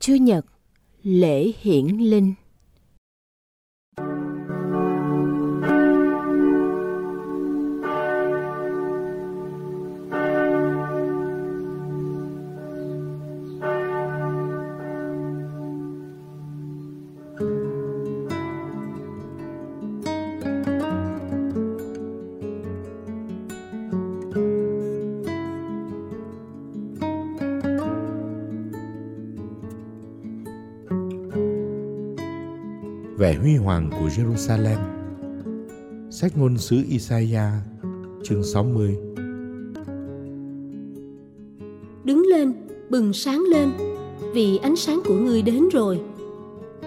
Chúa Nhật Lễ Hiển Linh. Vẻ huy hoàng của Jerusalem. Sách ngôn sứ Isaiah chương 60 Đứng lên, bừng sáng lên, vì ánh sáng của ngươi đến rồi.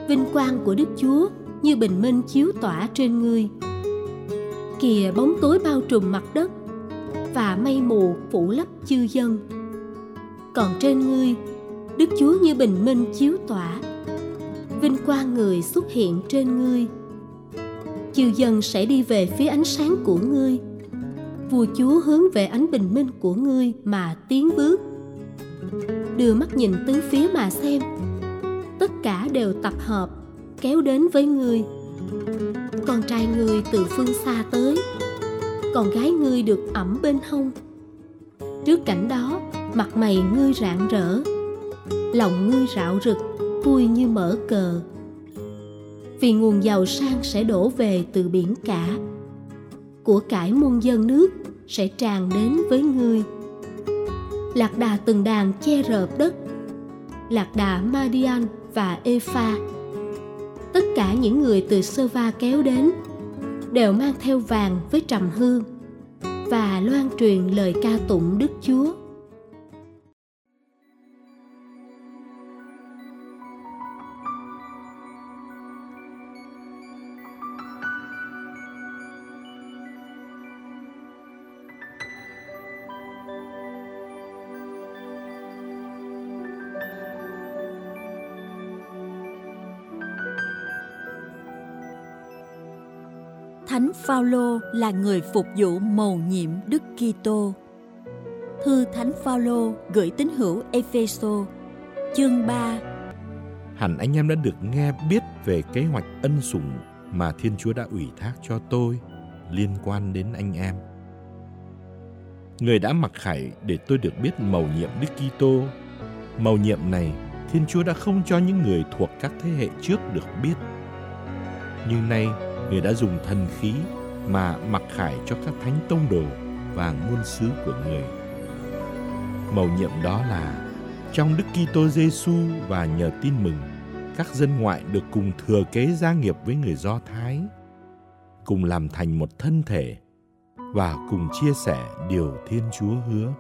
Vinh quang của Đức Chúa như bình minh chiếu tỏa trên ngươi. Kìa bóng tối bao trùm mặt đất và mây mù phủ lấp chư dân. Còn trên ngươi, Đức Chúa như bình minh chiếu tỏa vinh quang người xuất hiện trên ngươi. Chiều dần sẽ đi về phía ánh sáng của ngươi. Vua chúa hướng về ánh bình minh của ngươi mà tiến bước. Đưa mắt nhìn tứ phía mà xem. Tất cả đều tập hợp, kéo đến với ngươi. Con trai ngươi từ phương xa tới. Con gái ngươi được ẩm bên hông. Trước cảnh đó, mặt mày ngươi rạng rỡ, lòng ngươi rạo rực vui như mở cờ. Vì nguồn giàu sang sẽ đổ về từ biển cả. Của cải muôn dân nước sẽ tràn đến với ngươi. Lạc đà từng đàn che rợp đất. Lạc đà madian và epha. Tất cả những người từ sơ va kéo đến đều mang theo vàng với trầm hương và loan truyền lời ca tụng đức chúa. Thánh Phaolô là người phục vụ mầu nhiệm Đức Kitô. Thư Thánh Phaolô gửi tín hữu Epheso, chương 3. Hẳn anh em đã được nghe biết về kế hoạch ân sủng mà Thiên Chúa đã ủy thác cho tôi liên quan đến anh em. Người đã mặc khải để tôi được biết mầu nhiệm Đức Kitô. Mầu nhiệm này Thiên Chúa đã không cho những người thuộc các thế hệ trước được biết. Nhưng nay người đã dùng thần khí mà mặc khải cho các thánh tông đồ và ngôn sứ của người. Mầu nhiệm đó là trong Đức Kitô Giêsu và nhờ tin mừng, các dân ngoại được cùng thừa kế gia nghiệp với người Do Thái, cùng làm thành một thân thể và cùng chia sẻ điều Thiên Chúa hứa.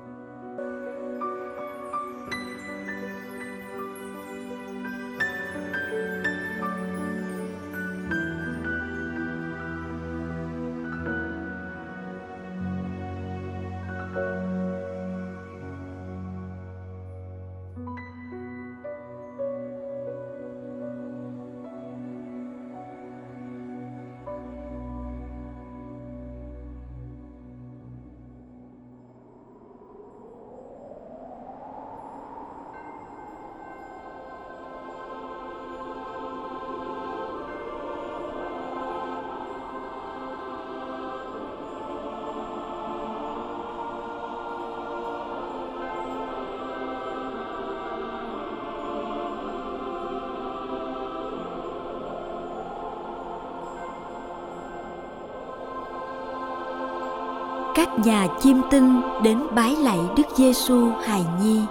Các nhà chiêm tinh đến bái lạy Đức Giêsu hài nhi.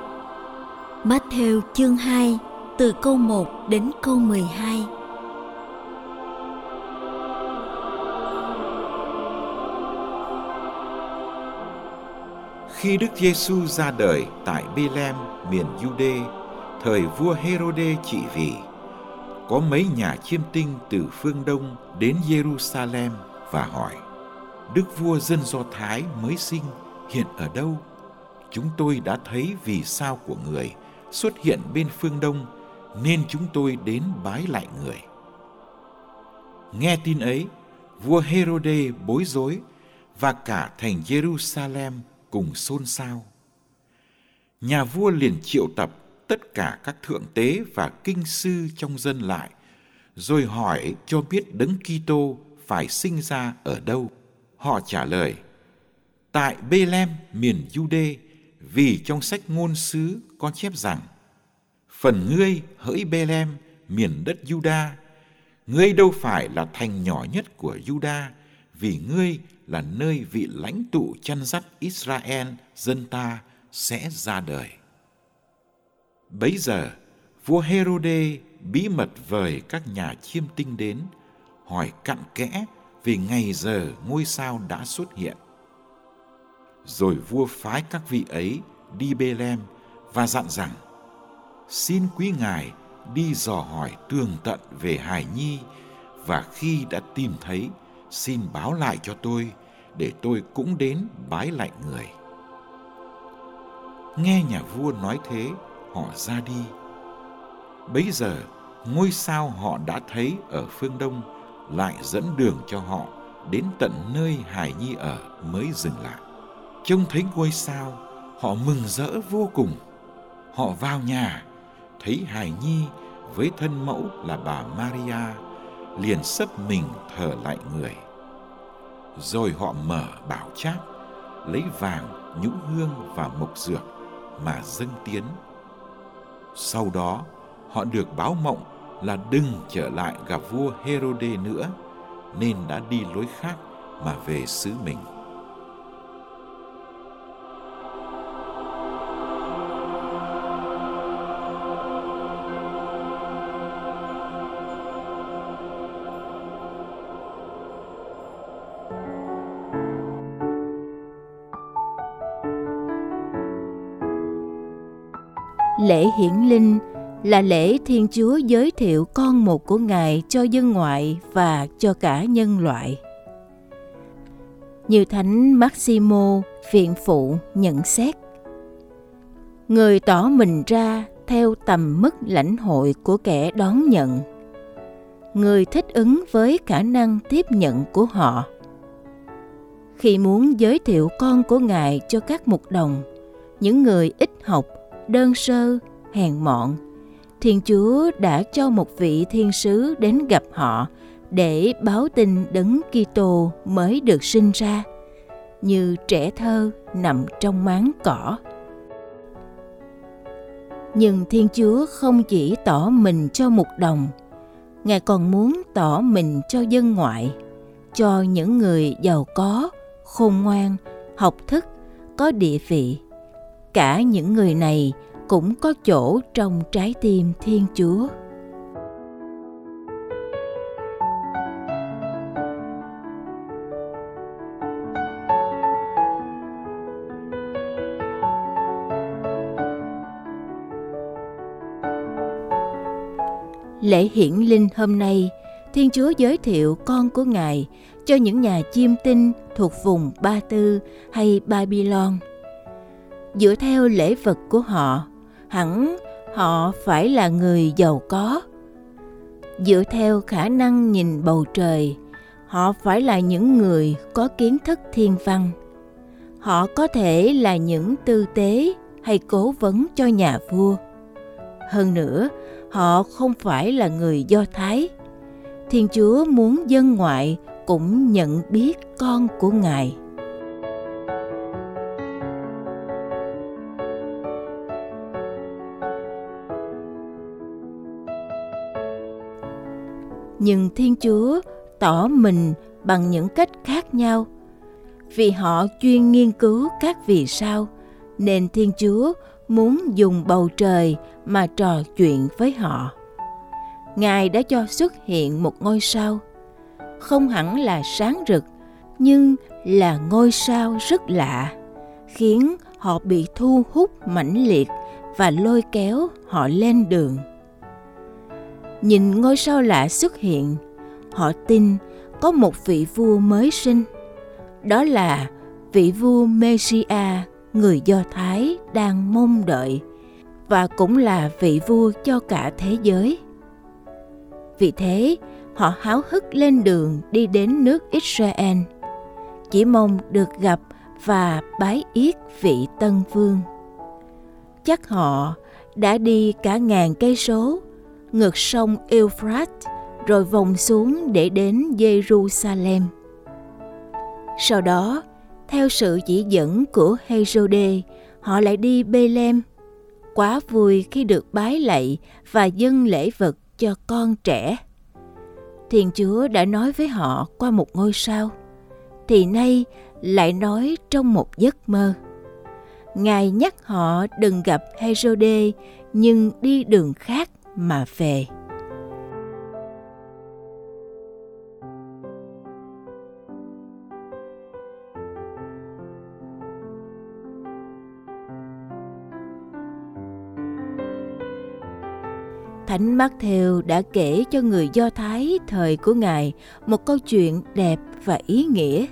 Matthew chương 2 từ câu 1 đến câu 12. Khi Đức Giêsu ra đời tại Bethlehem, miền Jude, thời vua Herode trị vì, có mấy nhà chiêm tinh từ phương Đông đến Jerusalem và hỏi: Đức vua dân Do Thái mới sinh hiện ở đâu? Chúng tôi đã thấy vì sao của người xuất hiện bên phương Đông nên chúng tôi đến bái lại người. Nghe tin ấy, vua Herode bối rối và cả thành Jerusalem cùng xôn xao. Nhà vua liền triệu tập tất cả các thượng tế và kinh sư trong dân lại, rồi hỏi cho biết Đấng Kitô phải sinh ra ở đâu. Họ trả lời: Tại Bethlehem miền Jude, vì trong sách ngôn sứ có chép rằng: Phần ngươi hỡi Bethlehem miền đất Juda, ngươi đâu phải là thành nhỏ nhất của Juda, vì ngươi là nơi vị lãnh tụ chăn dắt Israel dân ta sẽ ra đời. Bấy giờ, vua Herode bí mật vời các nhà chiêm tinh đến, hỏi cặn kẽ vì ngày giờ ngôi sao đã xuất hiện. Rồi vua phái các vị ấy đi Bethlehem và dặn rằng: Xin quý ngài đi dò hỏi tường tận về hài nhi và khi đã tìm thấy, xin báo lại cho tôi để tôi cũng đến bái lạy người nghe nhà vua nói thế, họ ra đi bấy giờ, ngôi sao họ đã thấy ở phương đông lại dẫn đường cho họ đến tận nơi hải nhi ở mới dừng lại. Trông thấy ngôi sao, họ mừng rỡ vô cùng. Họ vào nhà, thấy hải nhi với thân mẫu là bà maria liền sấp mình thở lại người. Rồi họ mở bảo cháp lấy vàng, nhũ hương và mộc dược mà dâng tiến. Sau đó, họ được báo mộng là đừng trở lại gặp vua Herode nữa, nên đã đi lối khác mà về xứ mình. Lễ hiển linh là lễ Thiên Chúa giới thiệu con một của Ngài cho dân ngoại và cho cả nhân loại. Như Thánh Maximo Viện Phụ nhận xét Người tỏ mình ra theo tầm mức lãnh hội của kẻ đón nhận. Người thích ứng với khả năng tiếp nhận của họ. Khi muốn giới thiệu con của Ngài cho các mục đồng, những người ít học đơn sơ, hèn mọn, Thiên Chúa đã cho một vị thiên sứ đến gặp họ để báo tin đấng Kitô mới được sinh ra, như trẻ thơ nằm trong máng cỏ. Nhưng Thiên Chúa không chỉ tỏ mình cho mục đồng, Ngài còn muốn tỏ mình cho dân ngoại, cho những người giàu có, khôn ngoan, học thức, có địa vị cả những người này cũng có chỗ trong trái tim thiên chúa. Lễ hiển linh hôm nay, thiên chúa giới thiệu con của ngài cho những nhà chiêm tinh thuộc vùng ba tư hay babylon. Dựa theo lễ vật của họ hẳn họ phải là người giàu có. Dựa theo khả năng nhìn bầu trời, họ phải là những người có kiến thức thiên văn. Họ có thể là những tư tế hay cố vấn cho nhà vua. Hơn nữa, họ không phải là người do thái. Thiên chúa muốn dân ngoại cũng nhận biết con của ngài. Nhưng thiên chúa tỏ mình bằng những cách khác nhau. Vì họ chuyên nghiên cứu các vì sao, nên thiên chúa muốn dùng bầu trời mà trò chuyện với họ. Ngài đã cho xuất hiện một ngôi sao. Không hẳn là sáng rực, nhưng là ngôi sao rất lạ, khiến họ bị thu hút mãnh liệt và lôi kéo họ lên đường nhìn ngôi sao lạ xuất hiện họ tin có một vị vua mới sinh đó là vị vua Messia người Do Thái đang mong đợi và cũng là vị vua cho cả thế giới. Vì thế, họ háo hức lên đường đi đến nước Israel, chỉ mong được gặp và bái yết vị tân vương. Chắc họ đã đi cả ngàn cây số, ngược sông Euphrates rồi vòng xuống để đến Jerusalem. Sau đó, theo sự chỉ dẫn của Herode, họ lại đi Bethlehem. Quá vui khi được bái lạy và dâng lễ vật cho con trẻ. Thiên Chúa đã nói với họ qua một ngôi sao, thì nay lại nói trong một giấc mơ. Ngài nhắc họ đừng gặp Herode nhưng đi đường khác mà về. Thánh Matthew đã kể cho người Do Thái thời của Ngài một câu chuyện đẹp và ý nghĩa.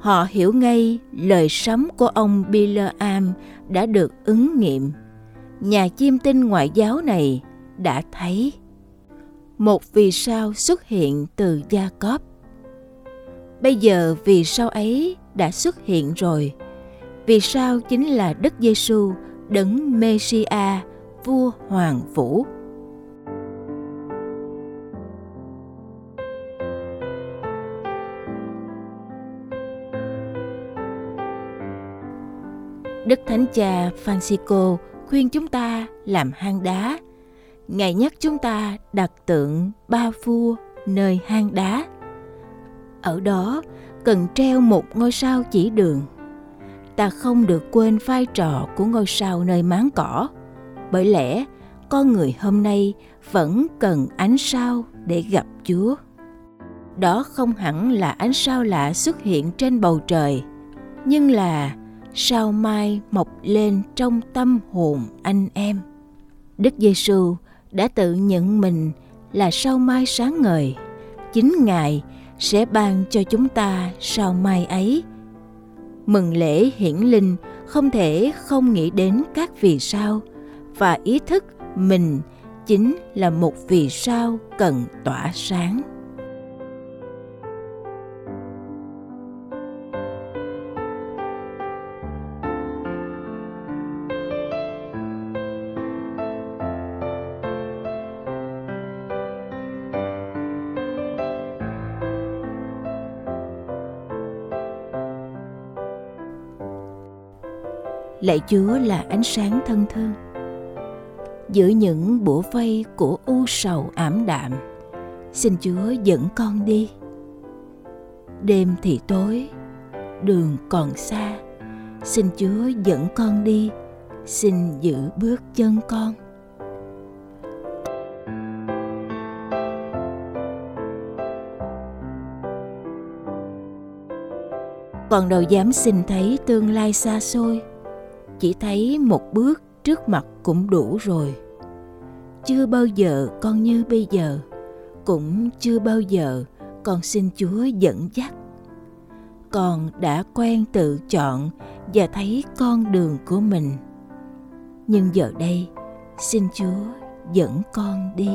Họ hiểu ngay lời sấm của ông Bileam đã được ứng nghiệm. Nhà chiêm tinh ngoại giáo này đã thấy một vì sao xuất hiện từ Gia Cóp. Bây giờ vì sao ấy đã xuất hiện rồi. Vì sao chính là Đức Giêsu đấng Mêsia, vua hoàng vũ. Đức Thánh Cha Francisco khuyên chúng ta làm hang đá. Ngài nhắc chúng ta đặt tượng ba vua nơi hang đá. Ở đó cần treo một ngôi sao chỉ đường. Ta không được quên vai trò của ngôi sao nơi máng cỏ. Bởi lẽ con người hôm nay vẫn cần ánh sao để gặp Chúa. Đó không hẳn là ánh sao lạ xuất hiện trên bầu trời, nhưng là sao mai mọc lên trong tâm hồn anh em. Đức Giêsu đã tự nhận mình là sao mai sáng ngời. Chính Ngài sẽ ban cho chúng ta sao mai ấy. Mừng lễ hiển linh không thể không nghĩ đến các vì sao và ý thức mình chính là một vì sao cần tỏa sáng. Lại chúa là ánh sáng thân thương giữa những bủa vây của u sầu ảm đạm, xin chúa dẫn con đi. Đêm thì tối, đường còn xa, xin chúa dẫn con đi, xin giữ bước chân con. Còn đâu dám xin thấy tương lai xa xôi chỉ thấy một bước trước mặt cũng đủ rồi. Chưa bao giờ, con như bây giờ, cũng chưa bao giờ con xin chúa dẫn dắt. Con đã quen tự chọn và thấy con đường của mình. Nhưng giờ đây, xin chúa dẫn con đi.